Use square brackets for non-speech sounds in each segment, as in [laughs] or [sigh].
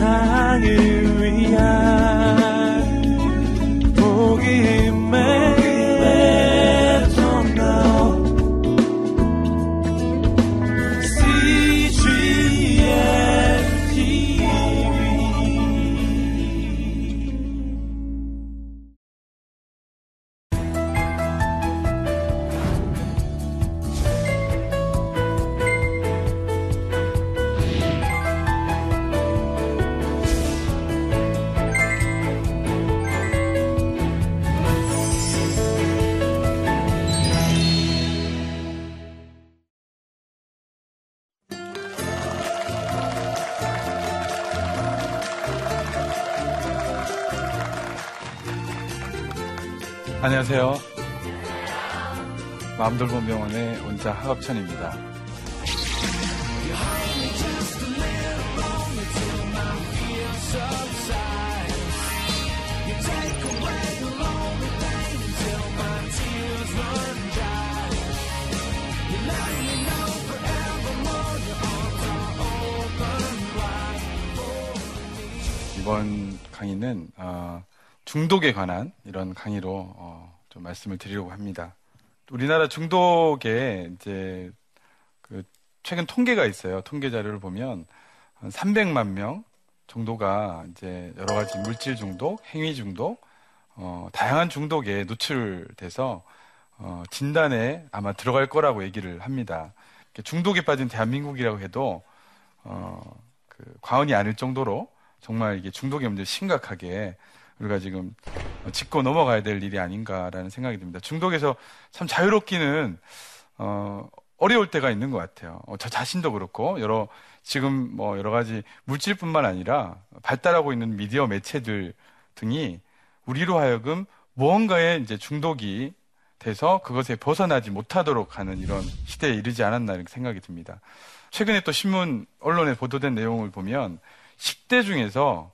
세상을 안녕하세요. 마음돌봄 병원의 원자 하갑천입니다. 이번 강의는 어, 중독에 관한 이런 강의로 어, 좀 말씀을 드리려고 합니다. 우리나라 중독에 이제 그 최근 통계가 있어요. 통계 자료를 보면 한 300만 명 정도가 이제 여러 가지 물질 중독, 행위 중독, 어, 다양한 중독에 노출돼서 어, 진단에 아마 들어갈 거라고 얘기를 합니다. 중독에 빠진 대한민국이라고 해도 어, 그 과언이 아닐 정도로 정말 이게 중독의 문제 심각하게 우리가 지금 짚고 넘어가야 될 일이 아닌가라는 생각이 듭니다. 중독에서 참 자유롭기는 어, 어려울 때가 있는 것 같아요. 어, 저 자신도 그렇고 여러 지금 뭐 여러 가지 물질뿐만 아니라 발달하고 있는 미디어 매체들 등이 우리로 하여금 무언가에 이제 중독이 돼서 그것에 벗어나지 못하도록 하는 이런 시대에 이르지 않았나 이렇게 생각이 듭니다. 최근에 또 신문 언론에 보도된 내용을 보면 10대 중에서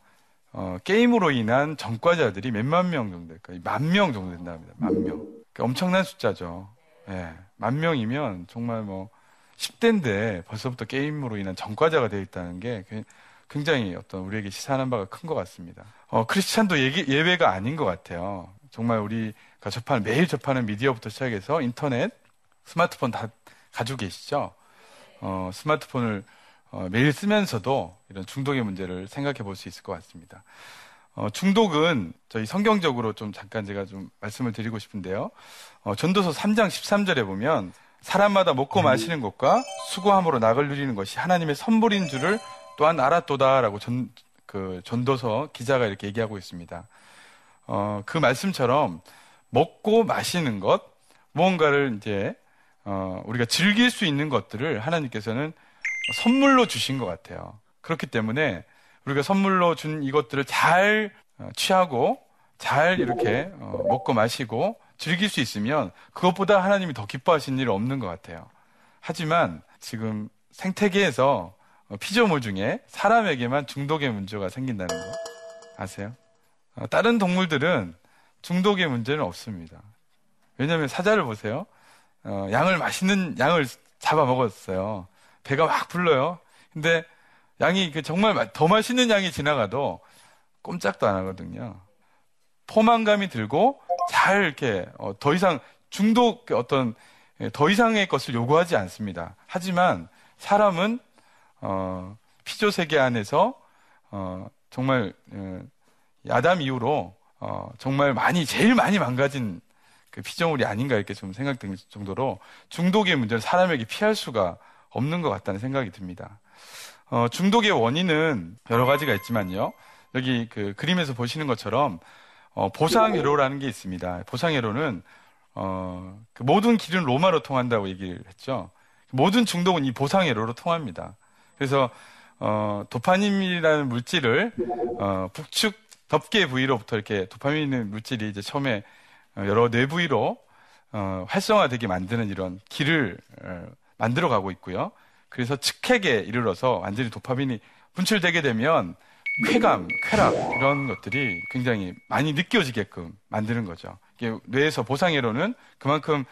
어, 게임으로 인한 전과자들이 몇만 명 정도 될까요? 만 명 정도 된답니다. 만 명. 그러니까 엄청난 숫자죠. 예. 만 명이면 정말 뭐 10대인데 벌써부터 게임으로 인한 전과자가 되어 있다는 게 굉장히 어떤 우리에게 시사하는 바가 큰 것 같습니다. 어, 크리스찬도 예외가 아닌 것 같아요. 정말 우리가 접하는, 매일 접하는 미디어부터 시작해서 인터넷, 스마트폰 다 가지고 계시죠? 어, 스마트폰을 어, 매일 쓰면서도 이런 중독의 문제를 생각해 볼 수 있을 것 같습니다. 어, 중독은 저희 성경적으로 좀 잠깐 제가 좀 말씀을 드리고 싶은데요. 어, 전도서 3장 13절에 보면 사람마다 먹고 마시는 것과 수고함으로 낙을 누리는 것이 하나님의 선물인 줄을 또한 알았도다라고 전, 그 전도서 기자가 이렇게 얘기하고 있습니다. 어, 그 말씀처럼 먹고 마시는 것, 무언가를 이제 어, 우리가 즐길 수 있는 것들을 하나님께서는 선물로 주신 것 같아요. 그렇기 때문에 우리가 선물로 준 이것들을 잘 어, 취하고 잘 이렇게 어, 먹고 마시고 즐길 수 있으면 그것보다 하나님이 더 기뻐하신 일은 없는 것 같아요. 하지만 지금 생태계에서 어, 피조물 중에 사람에게만 중독의 문제가 생긴다는 거 아세요? 다른 동물들은 중독의 문제는 없습니다. 왜냐하면 사자를 보세요. 양을 맛있는 양을 잡아 먹었어요. 배가 막 불러요. 근데 양이 그 정말 더 맛있는 양이 지나가도 꼼짝도 안 하거든요. 포만감이 들고 잘 이렇게 어, 더 이상 중독 어떤 예, 더 이상의 것을 요구하지 않습니다. 하지만 사람은 어, 피조 세계 안에서 어, 정말 어, 야담 이후로 어, 정말 많이 제일 많이 망가진 그 피조물이 아닌가 이렇게 좀 생각될 정도로 중독의 문제를 사람에게 피할 수가 없는 것 같다는 생각이 듭니다. 어, 중독의 원인은 여러 가지가 있지만요. 여기 그 그림에서 보시는 것처럼 어, 보상회로라는 게 있습니다. 보상회로는 어, 그 모든 길은 로마로 통한다고 얘기를 했죠. 모든 중독은 이 보상회로로 통합니다. 그래서 어, 도파민이라는 물질을 어, 북측 덮개 부위로부터 이렇게 도파민 물질이 이제 처음에 어, 여러 뇌 부위로 어, 활성화되게 만드는 이런 길을 어, 만들어 가고 있고요. 그래서 측핵에 이르러서 완전히 도파민이 분출되게 되면 쾌감, 쾌락 이런 것들이 굉장히 많이 느껴지게끔 만드는 거죠. 이게 뇌에서 보상회로는 그만큼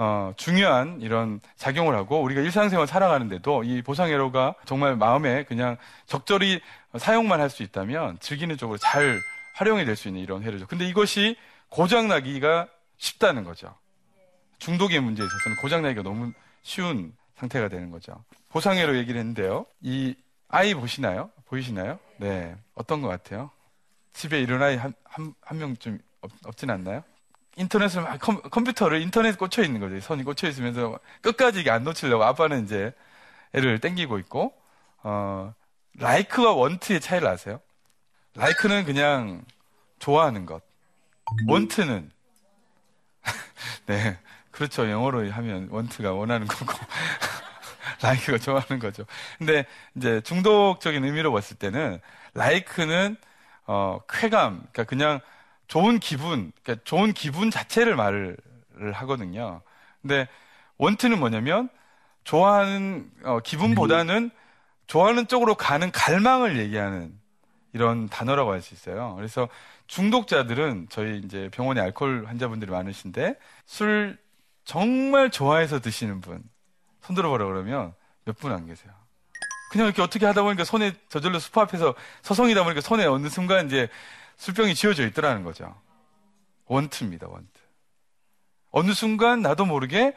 어, 중요한 이런 작용을 하고 우리가 일상생활 살아가는데도 이 보상회로가 정말 마음에 그냥 적절히 사용만 할 수 있다면 즐기는 쪽으로 잘 활용이 될 수 있는 이런 회로죠. 근데 이것이 고장나기가 쉽다는 거죠. 중독의 문제에 있어서는 고장나기가 너무 쉬운 상태가 되는 거죠. 보상회로 얘기를 했는데요. 이 아이 보시나요? 보이시나요? 네. 어떤 것 같아요? 집에 이런 아이 한, 한, 한 명쯤 없, 없진 않나요? 인터넷을 막 컴, 컴퓨터를 인터넷 꽂혀 있는 거죠. 선이 꽂혀 있으면서 끝까지 이게 안 놓치려고 아빠는 이제 애를 땡기고 있고 어 라이크와 원트의 차이를 아세요? 라이크는 그냥 좋아하는 것. 원트는 [laughs] 네 그렇죠. 영어로 하면 원트가 원하는 거고 [laughs] 라이크가 좋아하는 거죠. 근데 이제 중독적인 의미로 봤을 때는 라이크는 어 쾌감, 그러니까 그냥 좋은 기분, 그러니까 좋은 기분 자체를 말을 하거든요. 근데 원트는 뭐냐면 좋아하는 어, 기분보다는 좋아하는 쪽으로 가는 갈망을 얘기하는 이런 단어라고 할 수 있어요. 그래서 중독자들은 저희 이제 병원에 알코올 환자분들이 많으신데 술 정말 좋아해서 드시는 분 손 들어보라 그러면 몇 분 안 계세요. 그냥 이렇게 어떻게 하다 보니까 손에 저절로 수프 앞에서 서성이다 보니까 손에 어느 순간 이제 술병이 지어져 있더라는 거죠. 원트입니다, 원트. 어느 순간 나도 모르게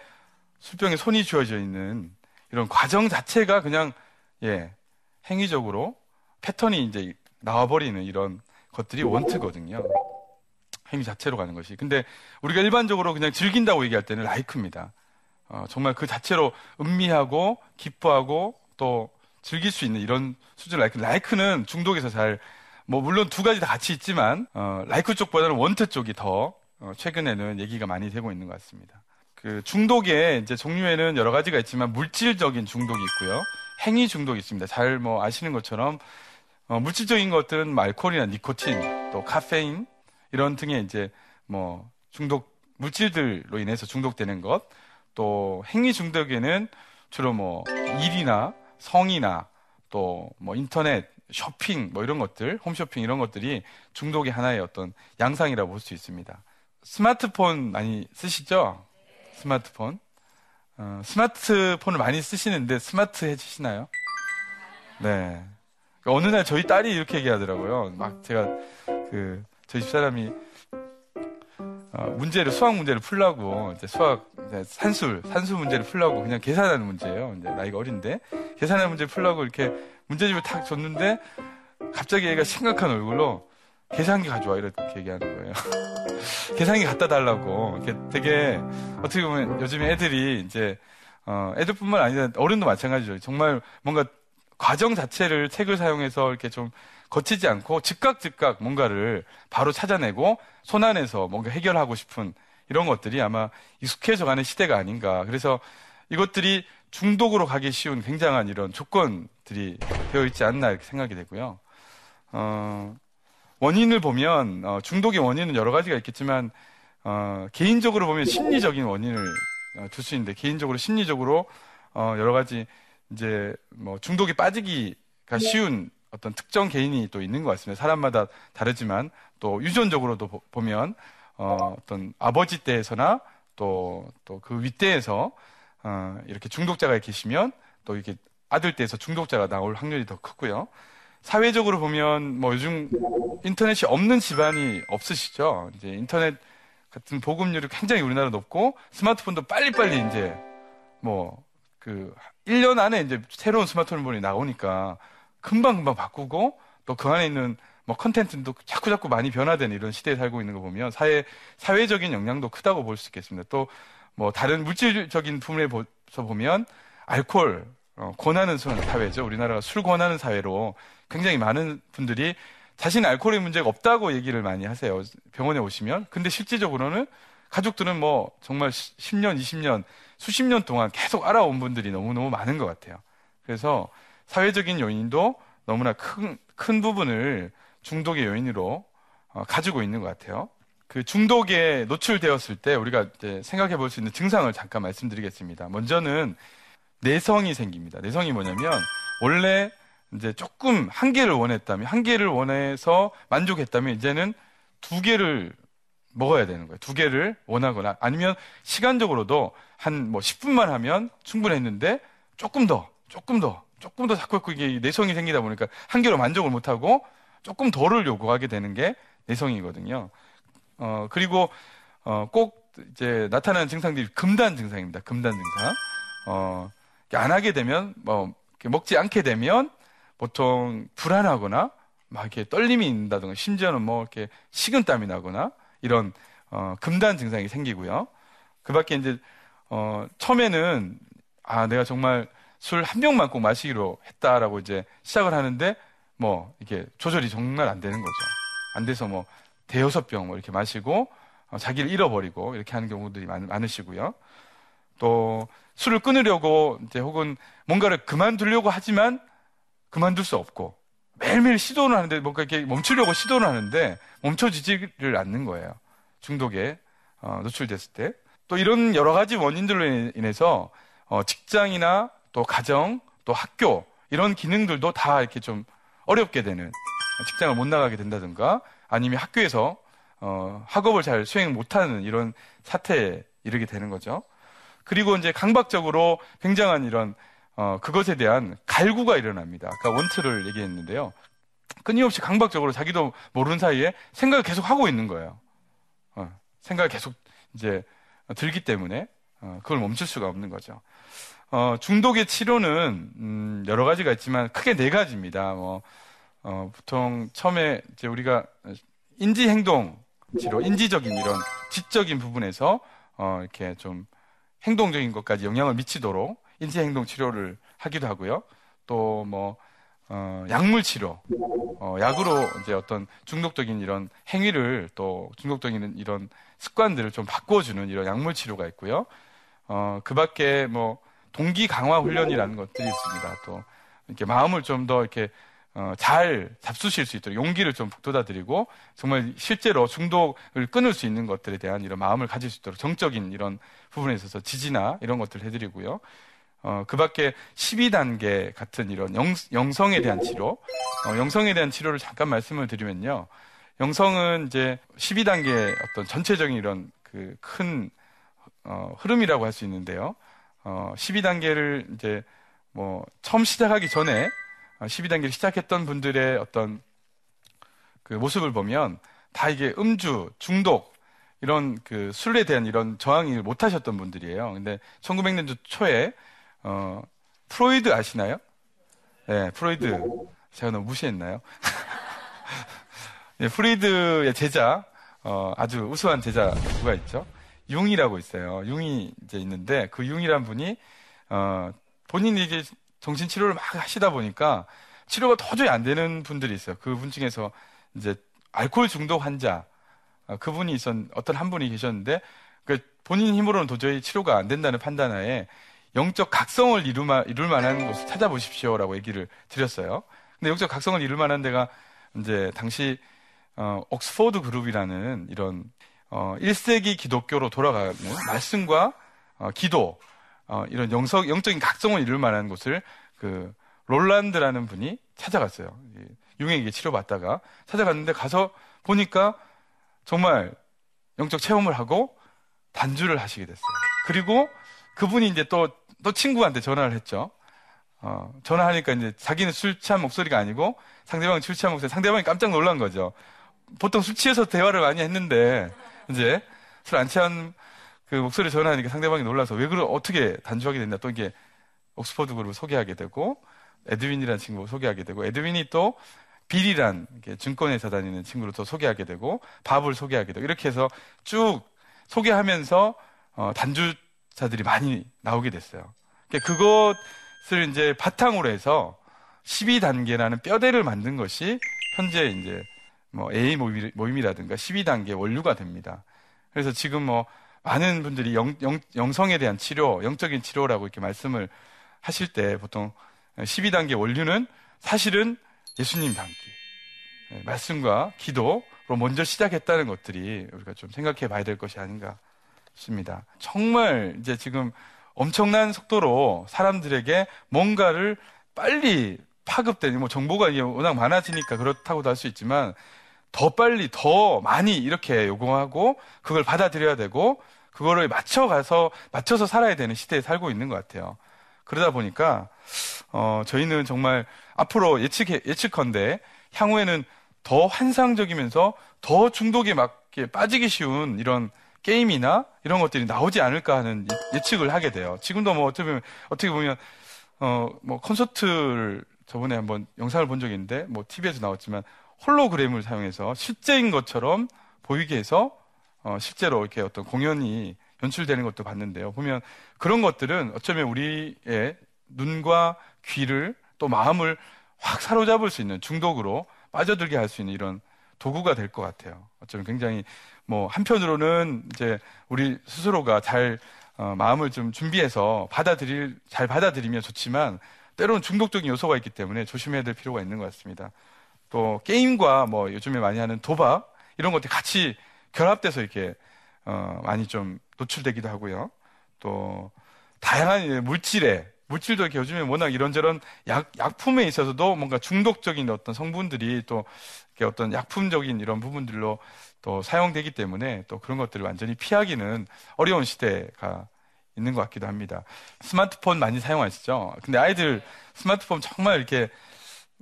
술병에 손이 쥐어져 있는 이런 과정 자체가 그냥, 예, 행위적으로 패턴이 이제 나와버리는 이런 것들이 원트거든요. 행위 자체로 가는 것이. 근데 우리가 일반적으로 그냥 즐긴다고 얘기할 때는 라이크입니다. 어, 정말 그 자체로 음미하고 기뻐하고 또 즐길 수 있는 이런 수준 라이크. 라이크는 중독에서 잘, 뭐, 물론 두 가지 다 같이 있지만, 어, 라이크 쪽보다는 원트 쪽이 더, 어, 최근에는 얘기가 많이 되고 있는 것 같습니다. 그 중독의 이제 종류에는 여러 가지가 있지만 물질적인 중독이 있고요. 행위 중독이 있습니다. 잘 뭐 아시는 것처럼, 어, 물질적인 것들은 뭐 알코올이나 니코틴, 또 카페인, 이런 등의 이제 뭐 중독, 물질들로 인해서 중독되는 것, 또 행위 중독에는 주로 뭐 일이나 성이나 또 뭐 인터넷 쇼핑 뭐 이런 것들 홈쇼핑 이런 것들이 중독의 하나의 어떤 양상이라고 볼 수 있습니다. 스마트폰 많이 쓰시죠? 스마트폰 어, 스마트폰을 많이 쓰시는데 스마트해지시나요? 네. 어느 날 저희 딸이 이렇게 얘기하더라고요. 막 제가 그 저희 집사람이 어, 문제를 수학 문제를 풀라고 이제 수학 이제 산술 산수 문제를 풀라고 그냥 계산하는 문제예요. 이제 나이가 어린데 계산하는 문제 풀라고 이렇게 문제집을 탁 줬는데 갑자기 얘가 심각한 얼굴로 계산기 가져와 이렇게 얘기하는 거예요. [laughs] 계산기 갖다 달라고 이렇게 되게 어떻게 보면 요즘 애들이 이제 어, 애들뿐만 아니라 어른도 마찬가지죠. 정말 뭔가 과정 자체를 책을 사용해서 이렇게 좀 거치지 않고 즉각 즉각 뭔가를 바로 찾아내고 손안에서 뭔가 해결하고 싶은 이런 것들이 아마 익숙해져 가는 시대가 아닌가. 그래서 이것들이 중독으로 가기 쉬운 굉장한 이런 조건들이 되어 있지 않나 이렇게 생각이 되고요. 어, 원인을 보면 어, 중독의 원인은 여러 가지가 있겠지만 어, 개인적으로 보면 심리적인 원인을 어, 둘수 있는데 개인적으로 심리적으로 어, 여러 가지 이제 뭐 중독에 빠지기가 쉬운 어떤 특정 개인이 또 있는 것 같습니다. 사람마다 다르지만 또 유전적으로도 보, 면 어, 어떤 아버지 때에서나 또 또 그 윗대에서 어, 이렇게 중독자가 계시면 또 이렇게 아들 때에서 중독자가 나올 확률이 더 크고요. 사회적으로 보면 뭐 요즘 인터넷이 없는 집안이 없으시죠. 이제 인터넷 같은 보급률이 굉장히 우리나라 높고 스마트폰도 빨리빨리 이제 뭐 그 1년 안에 이제 새로운 스마트폰이 나오니까 금방금방 바꾸고 또 그 안에 있는 뭐 컨텐츠도 자꾸 자꾸 많이 변화되는 이런 시대에 살고 있는 거 보면 사회 사회적인 영향도 크다고 볼 수 있겠습니다. 또 뭐 다른 물질적인 부분에서 보면 알코올 어, 권하는 사회죠. 우리나라가 술 권하는 사회로 굉장히 많은 분들이 자신 알코올의 문제가 없다고 얘기를 많이 하세요. 병원에 오시면. 근데 실질적으로는 가족들은 뭐 정말 10년, 20년, 수십 년 동안 계속 알아온 분들이 너무너무 많은 것 같아요. 그래서 사회적인 요인도 너무나 큰, 큰 부분을 중독의 요인으로 어, 가지고 있는 것 같아요. 그 중독에 노출되었을 때 우리가 생각해 볼 수 있는 증상을 잠깐 말씀드리겠습니다. 먼저는 내성이 생깁니다. 내성이 뭐냐면 원래 이제 조금 한 개를 원했다면 한 개를 원해서 만족했다면 이제는 두 개를 먹어야 되는 거예요. 두 개를 원하거나 아니면 시간적으로도 한 뭐 10분만 하면 충분했는데 조금 더, 조금 더, 조금 더 자꾸 이게 내성이 생기다 보니까 한계로 만족을 못하고 조금 더를 요구하게 되는 게 내성이거든요. 어, 그리고, 어, 꼭 이제 나타나는 증상들이 금단 증상입니다. 금단 증상. 어, 안 하게 되면, 뭐, 먹지 않게 되면 보통 불안하거나 막 이렇게 떨림이 있다든가 심지어는 뭐 이렇게 식은땀이 나거나 이런 어, 금단 증상이 생기고요. 그 밖에 이제 어, 처음에는 아 내가 정말 술 한 병만 꼭 마시기로 했다라고 이제 시작을 하는데 뭐 이렇게 조절이 정말 안 되는 거죠. 안 돼서 뭐 대여섯 병 뭐 이렇게 마시고 어, 자기를 잃어버리고 이렇게 하는 경우들이 많, 많으시고요. 또 술을 끊으려고 이제 혹은 뭔가를 그만두려고 하지만 그만둘 수 없고 매일매일 시도를 하는데 뭔가 이렇게 멈추려고 시도를 하는데 멈춰지지를 않는 거예요. 중독에 어, 노출됐을 때. 또 이런 여러 가지 원인들로 인해서 어, 직장이나 또 가정, 또 학교 이런 기능들도 다 이렇게 좀 어렵게 되는 직장을 못 나가게 된다든가 아니면 학교에서 어, 학업을 잘 수행 못하는 이런 사태에 이르게 되는 거죠. 그리고 이제 강박적으로 굉장한 이런 어, 그것에 대한 갈구가 일어납니다. 아까 원트를 얘기했는데요. 끊임없이 강박적으로 자기도 모르는 사이에 생각을 계속 하고 있는 거예요. 어, 생각을 계속 이제 들기 때문에 어, 그걸 멈출 수가 없는 거죠. 어, 중독의 치료는 음, 여러 가지가 있지만 크게 네 가지입니다. 뭐, 어, 보통 처음에 이제 우리가 인지 행동 치료, 인지적인 이런 지적인 부분에서 어, 이렇게 좀 행동적인 것까지 영향을 미치도록 인지 행동 치료를 하기도 하고요. 또 뭐, 어, 약물 치료, 어, 약으로 이제 어떤 중독적인 이런 행위를 또 중독적인 이런 습관들을 좀 바꿔주는 이런 약물 치료가 있고요. 어, 그 밖에 뭐, 동기 강화 훈련이라는 것들이 있습니다. 또, 이렇게 마음을 좀 더 이렇게 어, 잘 잡수실 수 있도록 용기를 좀 북돋아 드리고 정말 실제로 중독을 끊을 수 있는 것들에 대한 이런 마음을 가질 수 있도록 정적인 이런 부분에 있어서 지지나 이런 것들을 해드리고요. 어, 그 밖에 12단계 같은 이런 영, 성에 대한 치료, 어, 영성에 대한 치료를 잠깐 말씀을 드리면요. 영성은 이제 12단계 어떤 전체적인 이런 그 큰, 어, 흐름이라고 할 수 있는데요. 어, 12단계를 이제 뭐 처음 시작하기 전에 12단계를 어, 시작했던 분들의 어떤 그 모습을 보면 다 이게 음주, 중독, 이런 그 술에 대한 이런 저항을 못 하셨던 분들이에요. 근데 1900년도 초에 어, 프로이드 아시나요? 네, 프로이드. 제가 너무 무시했나요? [laughs] 네, 프로이드의 제자, 어, 아주 우수한 제자 누가 있죠? 융이라고 있어요. 융이 이제 있는데 그 융이란 분이 어, 본인이 이제 정신 치료를 막 하시다 보니까 치료가 도저히 안 되는 분들이 있어요. 그분 중에서 이제 알코올 중독 환자 어, 그분이 있었 어떤 한 분이 계셨는데 그 본인 힘으로는 도저히 치료가 안 된다는 판단하에 영적 각성을 이루마, 이룰 만한 곳을 찾아보십시오라고 얘기를 드렸어요. 근데 영적 각성을 이룰 만한 데가 이제 당시 어, 옥스포드 그룹이라는 이런 어, 1세기 기독교로 돌아가는 말씀과 어, 기도 어, 이런 영성, 영적인 각성을 이룰 만한 곳을 그 롤란드라는 분이 찾아갔어요. 융에게 치료받다가 찾아갔는데 가서 보니까 정말 영적 체험을 하고 단주를 하시게 됐어요. 그리고 그분이 이제 또, 또 친구한테 전화를 했죠. 어, 전화하니까 이제 자기는 술 취한 목소리가 아니고 상대방은 술 취한 목소리, 상대방이 깜짝 놀란 거죠. 보통 술 취해서 대화를 많이 했는데, 이제 술 안 취한 그 목소리 전화하니까 상대방이 놀라서 왜 그러, 어떻게 단주하게 됐나 또 이게 옥스퍼드 그룹을 소개하게 되고, 에드윈이라는 친구 를 소개하게 되고, 에드윈이 또 빌이란 증권회사 다니는 친구를 또 소개하게 되고, 밥을 소개하게 되고, 이렇게 해서 쭉 소개하면서 어, 단주 자들이 많이 나오게 됐어요. 그러니까 그것을 이제 바탕으로 해서 12단계라는 뼈대를 만든 것이 현재 이제 뭐 A 모임이라든가 12단계 원류가 됩니다. 그래서 지금 뭐 많은 분들이 영, 영 성에 대한 치료, 영적인 치료라고 이렇게 말씀을 하실 때 보통 12단계 원류는 사실은 예수님 닮기, 예, 말씀과 기도로 먼저 시작했다는 것들이 우리가 좀 생각해 봐야 될 것이 아닌가 싶습니다. 정말 이제 지금 엄청난 속도로 사람들에게 뭔가를 빨리 파급되니 뭐 정보가 이제 워낙 많아지니까 그렇다고도 할 수 있지만 더 빨리 더 많이 이렇게 요구하고 그걸 받아들여야 되고 그거를 맞춰가서 맞춰서 살아야 되는 시대에 살고 있는 것 같아요. 그러다 보니까 어, 저희는 정말 앞으로 예측 예측컨대 향후에는 더 환상적이면서 더 중독에 맞게 빠지기 쉬운 이런 게임이나 이런 것들이 나오지 않을까 하는 예측을 하게 돼요. 지금도 뭐 어떻게 보면 어떻게 보면 어뭐 콘서트를 저번에 한번 영상을 본 적이 있는데 뭐 TV에서 나왔지만 홀로그램을 사용해서 실제인 것처럼 보이게 해서 어 실제로 이렇게 어떤 공연이 연출되는 것도 봤는데요. 보면 그런 것들은 어쩌면 우리의 눈과 귀를 또 마음을 확 사로잡을 수 있는 중독으로 빠져들게 할 수 있는 이런 도구가 될 것 같아요. 어쩌면 굉장히 뭐 한편으로는 이제 우리 스스로가 잘 어, 마음을 좀 준비해서 받아들일 잘 받아들이면 좋지만 때로는 중독적인 요소가 있기 때문에 조심해야 될 필요가 있는 것 같습니다. 또 게임과 뭐 요즘에 많이 하는 도박 이런 것들이 같이 결합돼서 이렇게 어, 많이 좀 노출되기도 하고요. 또 다양한 물질에 물질도 이렇게 요즘에 워낙 이런저런 약, 약품에 있어서도 뭔가 중독적인 어떤 성분들이 또 이렇게 어떤 약품적인 이런 부분들로 또 사용되기 때문에 또 그런 것들을 완전히 피하기는 어려운 시대가 있는 것 같기도 합니다. 스마트폰 많이 사용하시죠? 근데 아이들 스마트폰 정말 이렇게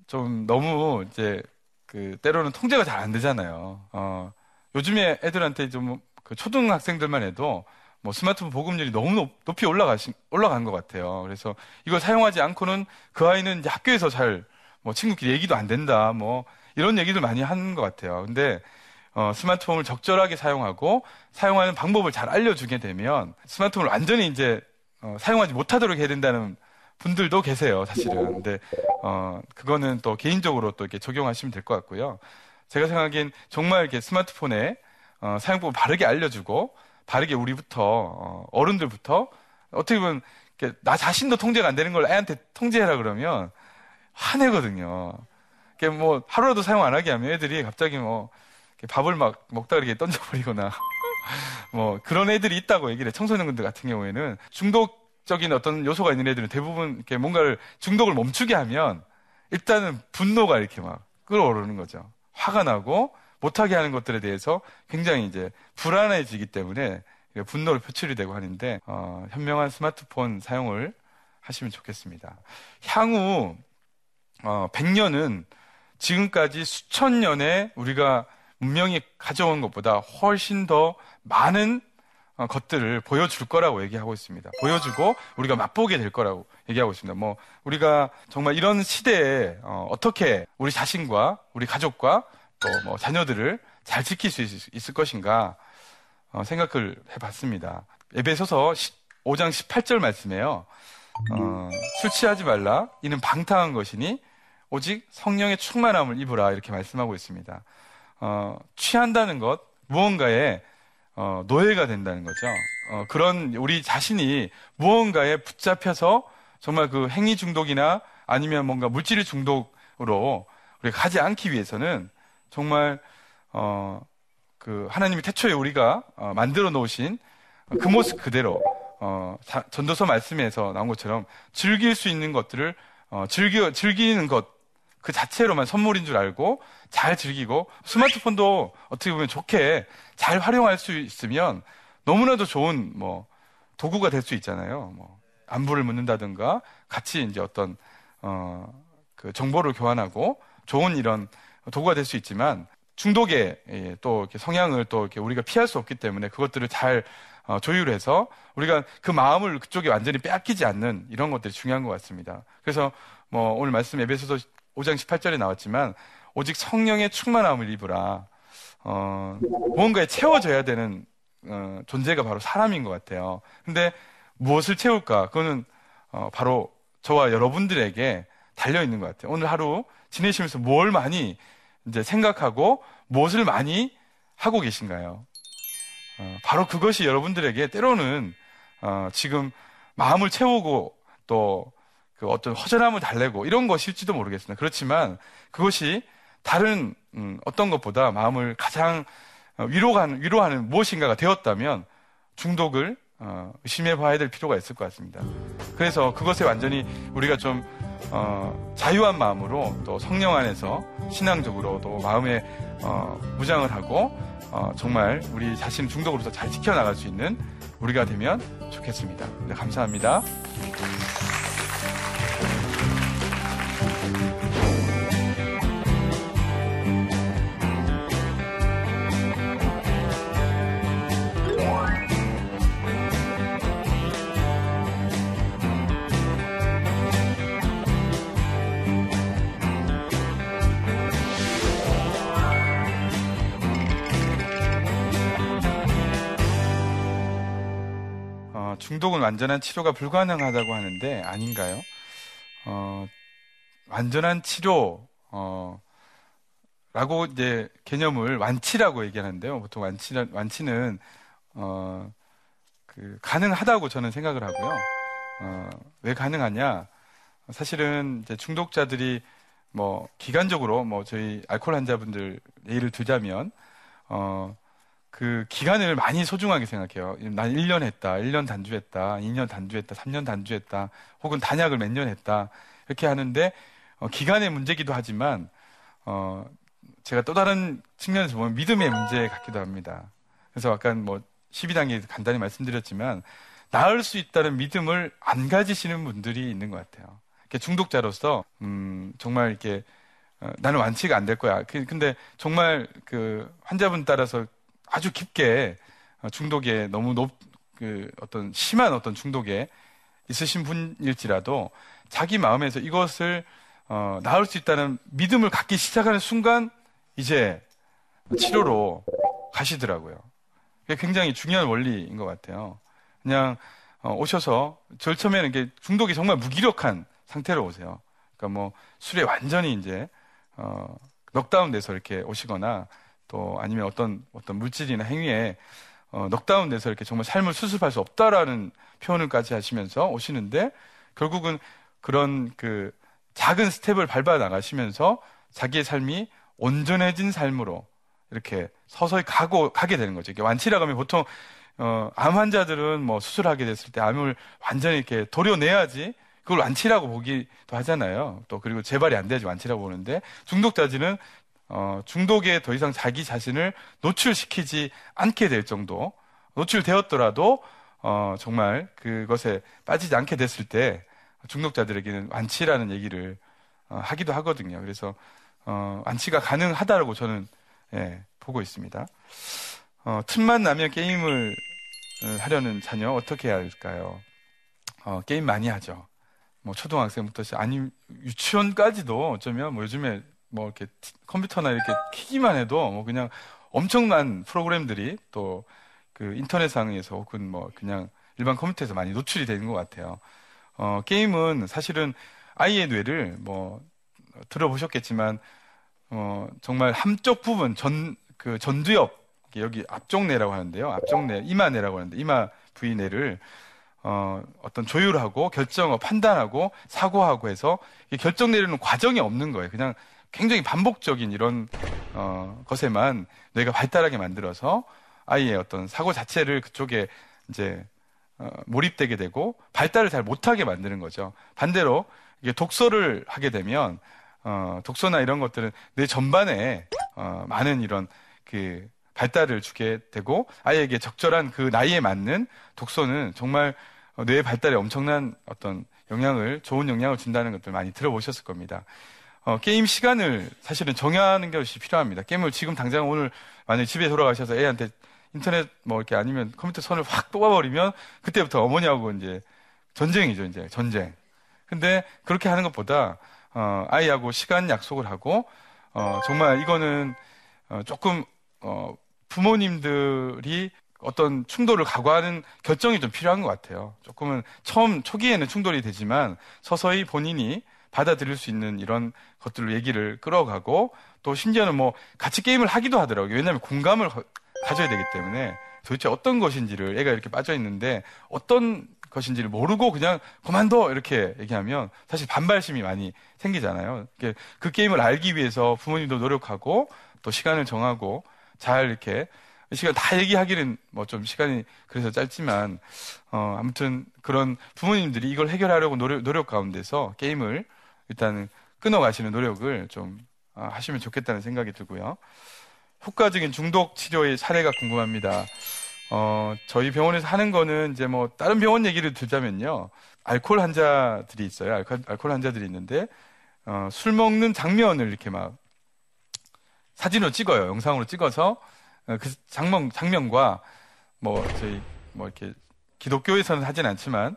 좀 너무 이제 그 때로는 통제가 잘 안 되잖아요. 어, 요즘에 애들한테 좀 그 초등학생들만 해도 뭐 스마트폰 보급률이 너무 높, 이 올라가신, 올라간 것 같아요. 그래서 이걸 사용하지 않고는 그 아이는 학교에서 잘, 뭐 친구끼리 얘기도 안 된다, 뭐 이런 얘기들 많이 하는 것 같아요. 근데 어, 스마트폰을 적절하게 사용하고 사용하는 방법을 잘 알려주게 되면 스마트폰을 완전히 이제 어, 사용하지 못하도록 해야 된다는 분들도 계세요, 사실은. 근데 어, 그거는 또 개인적으로 또 이렇게 적용하시면 될 것 같고요. 제가 생각하기엔 정말 이렇게 스마트폰에 어, 사용법을 바르게 알려주고 바르게 우리부터 어, 른들부터 어떻게 보면 나 자신도 통제가 안 되는 걸 애한테 통제해라 그러면 화내거든요. 뭐 하루라도 사용 안 하게 하면 애들이 갑자기 뭐 밥을 막 먹다 이렇게 던져버리거나 [laughs] 뭐 그런 애들이 있다고 얘기를 해. 청소년들 같은 경우에는 중독 적인 어떤 요소가 있는 애들은 대부분 이렇게 뭔가를 중독을 멈추게 하면 일단은 분노가 이렇게 막 끌어오르는 거죠. 화가 나고 못하게 하는 것들에 대해서 굉장히 이제 불안해지기 때문에 분노를 표출이 되고 하는데 어, 현명한 스마트폰 사용을 하시면 좋겠습니다. 향후 어, 100년은 지금까지 수천 년에 우리가 문명이 가져온 것보다 훨씬 더 많은 어, 것들을 보여줄 거라고 얘기하고 있습니다. 보여주고 우리가 맛보게 될 거라고 얘기하고 있습니다. 뭐 우리가 정말 이런 시대에 어, 떻게 우리 자신과 우리 가족과 또 뭐 자녀들을 잘 지킬 수 있, 을 것인가 어, 생각을 해봤습니다. 에베소서 5장 18절 말씀에요. 어, 술 취하지 말라. 이는 방탕한 것이니 오직 성령의 충만함을 입으라 이렇게 말씀하고 있습니다. 어, 취한다는 것 무언가에 어, 노예가 된다는 거죠. 어, 그런 우리 자신이 무언가에 붙잡혀서 정말 그 행위 중독이나 아니면 뭔가 물질 중독으로 우리가 가지 않기 위해서는 정말 어, 그 하나님이 태초에 우리가 어, 만들어 놓으신 그 모습 그대로 어, 전도서 말씀에서 나온 것처럼 즐길 수 있는 것들을 어, 즐겨 즐기는 것 그 자체로만 선물인 줄 알고 잘 즐기고 스마트폰도 어떻게 보면 좋게 잘 활용할 수 있으면 너무나도 좋은 뭐 도구가 될 수 있잖아요. 뭐 안부를 묻는다든가 같이 이제 어떤 어 그 정보를 교환하고 좋은 이런 도구가 될 수 있지만 중독의 예, 또 성향을 또 이렇게 우리가 피할 수 없기 때문에 그것들을 잘 어, 조율해서 우리가 그 마음을 그쪽에 완전히 빼앗기지 않는 이런 것들이 중요한 것 같습니다. 그래서 뭐 오늘 말씀 에베소서 5장 18절에 나왔지만 오직 성령의 충만함을 입으라. 어, 무언가에 채워져야 되는 어, 존재가 바로 사람인 것 같아요. 근데 무엇을 채울까? 그거는 어, 바로 저와 여러분들에게 달려 있는 것 같아요. 오늘 하루 지내시면서 뭘 많이 이제 생각하고 무엇을 많이 하고 계신가요? 어, 바로 그것이 여러분들에게 때로는 어, 지금 마음을 채우고 또 그 어떤 허전함을 달래고 이런 것일지도 모르겠습니다. 그렇지만 그것이 다른 음, 어떤 것보다 마음을 가장 어, 위로하는, 위로하는 무엇인가가 되었다면 중독을 어, 의심해 봐야 될 필요가 있을 것 같습니다. 그래서 그것에 완전히 우리가 좀 어, 자유한 마음으로 또 성령 안에서 신앙적으로도 마음에 어, 무장을 하고 어, 정말 우리 자신 중독으로서 잘 지켜나갈 수 있는 우리가 되면 좋겠습니다. 네, 감사합니다. 완전한 치료가 불가능하다고 하는데 아닌가요? 어, 완전한 치료, 어, 라고 이제 개념을 완치라고 얘기하는데요. 보통 완치, 완치는, 어, 그, 가능하다고 저는 생각을 하고요. 어, 왜 가능하냐? 사실은 이제 중독자들이 뭐, 기간적으로 뭐, 저희 알코올 환자분들 예를 들자면, 어, 그 기간을 많이 소중하게 생각해요. 난 1년 했다, 1년 단주했다, 2년 단주했다, 3년 단주했다, 혹은 단약을 몇 년 했다. 이렇게 하는데, 어, 기간의 문제기도 하지만, 어, 제가 또 다른 측면에서 보면 믿음의 문제 같기도 합니다. 그래서 아까 뭐 12단계 간단히 말씀드렸지만, 나을 수 있다는 믿음을 안 가지시는 분들이 있는 것 같아요. 중독자로서, 음, 정말 이렇게, 어, 나는 완치가 안 될 거야. 그, 근데 정말 그 환자분 따라서 아주 깊게 어, 중독에 너무 높, 그 어떤 심한 어떤 중독에 있으신 분일지라도 자기 마음에서 이것을 어, 나을 수 있다는 믿음을 갖기 시작하는 순간 이제 치료로 가시더라고요. 그게 굉장히 중요한 원리인 것 같아요. 그냥 어, 오셔서 절 처음에는 이게 중독이 정말 무기력한 상태로 오세요. 그러니까 뭐 술에 완전히 이제 어, 넉다운 돼서 이렇게 오시거나 또 아니면 어떤 어떤 물질이나 행위에 어, 넉다운 돼서 이렇게 정말 삶을 수습할 수 없다라는 표현을까지 하시면서 오시는데 결국은 그런 그 작은 스텝을 밟아 나가시면서 자기의 삶이 온전해진 삶으로 이렇게 서서히 가고 가게 되는 거죠. 이게 완치라고 하면 보통 어, 암 환자들은 뭐 수술하게 됐을 때 암을 완전히 이렇게 도려내야지 그걸 완치라고 보기도 하잖아요. 또 그리고 재발이 안 돼야지 완치라고 보는데 중독자들은 어, 중독에 더 이상 자기 자신을 노출시키지 않게 될 정도, 노출되었더라도 어, 정말 그것에 빠지지 않게 됐을 때 중독자들에게는 완치라는 얘기를 어, 하기도 하거든요. 그래서 어, 완치가 가능하다고 저는 예, 보고 있습니다. 어, 틈만 나면 게임을 어, 하려는 자녀 어떻게 해야 할까요? 어, 게임 많이 하죠. 뭐 초등학생부터 아니 유치원까지도 어쩌면 뭐 요즘에 뭐 이렇게 컴퓨터나 이렇게 키기만 해도 뭐 그냥 엄청난 프로그램들이 또 그 인터넷상에서 혹은 뭐 그냥 일반 컴퓨터에서 많이 노출이 되는 것 같아요. 어, 게임은 사실은 아이의 뇌를 뭐 들어보셨겠지만 어, 정말 함쪽 부분 전 그 전두엽 여기 앞쪽 뇌라고 하는데요. 앞쪽 뇌, 이마 뇌라고 하는데 이마 부위 뇌를 어, 어떤 조율하고 결정하고 판단하고 사고하고 해서 결정 내리는 과정이 없는 거예요. 그냥 굉장히 반복적인 이런 어, 것에만 뇌가 발달하게 만들어서 아이의 어떤 사고 자체를 그쪽에 이제 어, 몰입되게 되고 발달을 잘 못하게 만드는 거죠. 반대로 이게 독서를 하게 되면 어, 독서나 이런 것들은 뇌 전반에 어, 많은 이런 그 발달을 주게 되고 아이에게 적절한 그 나이에 맞는 독서는 정말 뇌 발달에 엄청난 어떤 영향을 좋은 영향을 준다는 것들 많이 들어보셨을 겁니다. 어, 게임 시간을 사실은 정하는 것이 필요합니다. 게임을 지금 당장 오늘 만약에 집에 돌아가셔서 애한테 인터넷 뭐 이렇게 아니면 컴퓨터 선을 확 뽑아버리면 그때부터 어머니하고 이제 전쟁이죠, 이제 전쟁. 근데 그렇게 하는 것보다 어, 아이하고 시간 약속을 하고 어, 정말 이거는 어, 조금 어, 부모님들이 어떤 충돌을 각오하는 결정이 좀 필요한 것 같아요. 조금은 처음 초기에는 충돌이 되지만 서서히 본인이 받아들일 수 있는 이런 것들로 얘기를 끌어가고 또 심지어는 뭐 같이 게임을 하기도 하더라고요. 왜냐하면 공감을 가져야 되기 때문에 도대체 어떤 것인지를 애가 이렇게 빠져 있는데 어떤 것인지를 모르고 그냥 그만둬 이렇게 얘기하면 사실 반발심이 많이 생기잖아요. 그 게임을 알기 위해서 부모님도 노력하고 또 시간을 정하고 잘 이렇게 시간 다 얘기하기는 뭐 좀 시간이 그래서 짧지만 어 아무튼 그런 부모님들이 이걸 해결하려고 노력, 노력 가운데서 게임을 일단 끊어가시는 노력을 좀 어, 하시면 좋겠다는 생각이 들고요. 효과적인 중독 치료의 사례가 궁금합니다. 어, 저희 병원에서 하는 거는 이제 뭐 다른 병원 얘기를 들자면요. 알코올 환자들이 있어요. 알코올, 알코올 환자들이 있는데 어, 술 먹는 장면을 이렇게 막 사진으로 찍어요. 영상으로 찍어서 어, 그 장면 장면과 뭐 저희 뭐 이렇게 기독교에서는 하진 않지만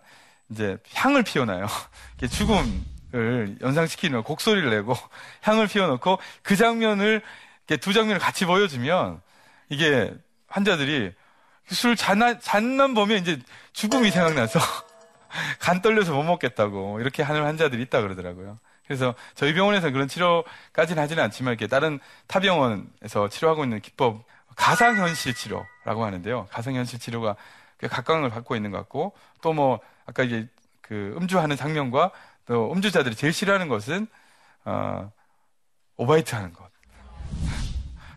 이제 향을 피워놔요. [laughs] 죽음 을 연상시키는 곡소리를 내고 [laughs] 향을 피워놓고 그 장면을 이렇게 두 장면을 같이 보여주면 이게 환자들이 술 잔, 잔만 보면 이제 죽음이 생각나서 [laughs] 간 떨려서 못 먹겠다고 이렇게 하는 환자들이 있다 그러더라고요. 그래서 저희 병원에서 그런 치료까지는 하지는 않지만 이렇게 다른 타 병원에서 치료하고 있는 기법 가상현실 치료라고 하는데요. 가상현실 치료가 각광을 받고 있는 것 같고 또 뭐 아까 이제 그 음주하는 장면과 또 음주자들이 제일 싫어하는 것은 어, 오바이트 하는 것.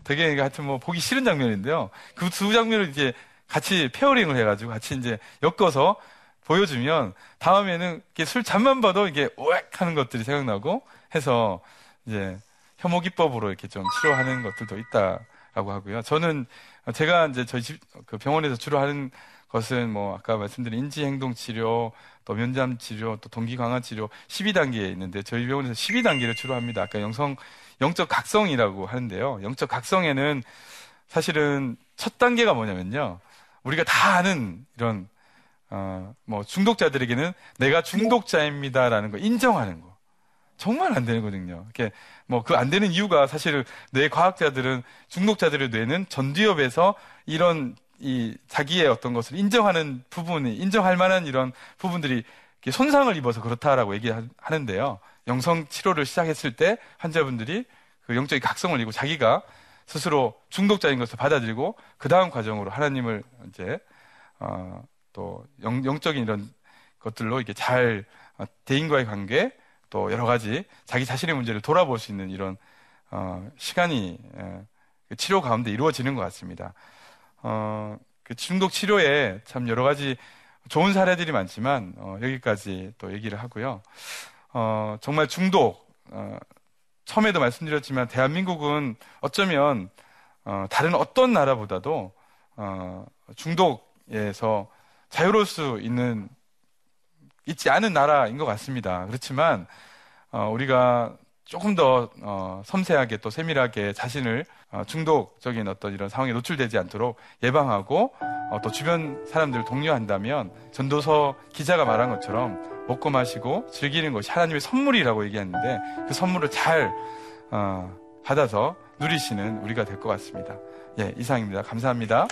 되게 하여튼 뭐 보기 싫은 장면인데요. 그 두 장면을 이제 같이 pairing을 해가지고 같이 이제 엮어서 보여주면 다음에는 술잔만 봐도 이게 우웩 하는 것들이 생각나고 해서 이제 혐오 기법으로 이렇게 좀 치료하는 것들도 있다라고 하고요. 저는 제가 이제 저희 집, 그 병원에서 주로 하는 것은 뭐 아까 말씀드린 인지 행동 치료, 또 면담 치료, 또 동기 강화 치료 12단계에 있는데 저희 병원에서 12단계를 주로 합니다. 아까 영성 영적 각성이라고 하는데요. 영적 각성에는 사실은 첫 단계가 뭐냐면요. 우리가 다 아는 이런 어, 뭐 중독자들에게는 내가 중독자입니다라는 거 인정하는 거 정말 안 되거든요. 이게 뭐 그 안 되는 이유가 사실 뇌 과학자들은 중독자들의 뇌는 전두엽에서 이런 이 자기의 어떤 것을 인정하는 부분이 인정할 만한 이런 부분들이 손상을 입어서 그렇다라고 얘기하는데요. 영성 치료를 시작했을 때 환자분들이 그 영적인 각성을 이고 자기가 스스로 중독자인 것을 받아들이고 그 다음 과정으로 하나님을 이제 어, 또 영, 영적인 이런 것들로 이게 잘 어, 대인과의 관계 또 여러 가지 자기 자신의 문제를 돌아볼 수 있는 이런 어, 시간이 에, 그 치료 가운데 이루어지는 것 같습니다. 어, 그 중독 치료에 참 여러 가지 좋은 사례들이 많지만 어, 여기까지 또 얘기를 하고요. 어, 정말 중독 어, 처음에도 말씀드렸지만 대한민국은 어쩌면 어, 다른 어떤 나라보다도 어, 중독에서 자유로울 수 있는 있지 않은 나라인 것 같습니다. 그렇지만 어, 우리가 조금 더 어, 섬세하게 또 세밀하게 자신을 어, 중독적인 어떤 이런 상황에 노출되지 않도록 예방하고 어, 또 주변 사람들을 독려한다면 전도서 기자가 말한 것처럼 먹고 마시고 즐기는 것이 하나님의 선물이라고 얘기했는데 그 선물을 잘 어, 받아서 누리시는 우리가 될 것 같습니다. 예, 이상입니다. 감사합니다.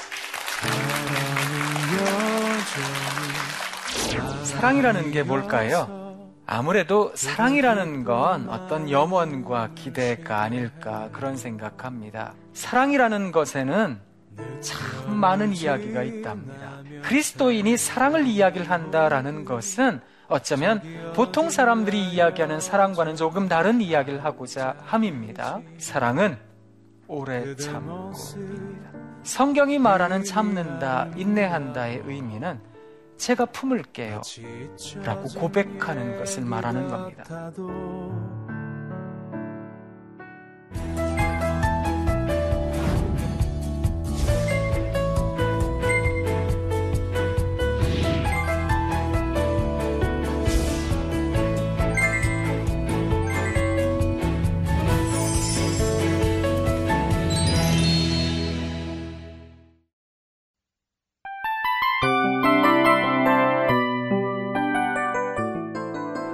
사랑이라는 게 뭘까요? 아무래도 사랑이라는 건 어떤 염원과 기대가 아닐까 그런 생각합니다. 사랑이라는 것에는 참 많은 이야기가 있답니다. 그리스도인이 사랑을 이야기를 한다라는 것은 어쩌면 보통 사람들이 이야기하는 사랑과는 조금 다른 이야기를 하고자 함입니다. 사랑은 오래 참고입니다. 성경이 말하는 참는다, 인내한다의 의미는 제가 품을게요. 라고 고백하는 것을 말하는 겁니다.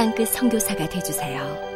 땅끝 성교사가 되주세요.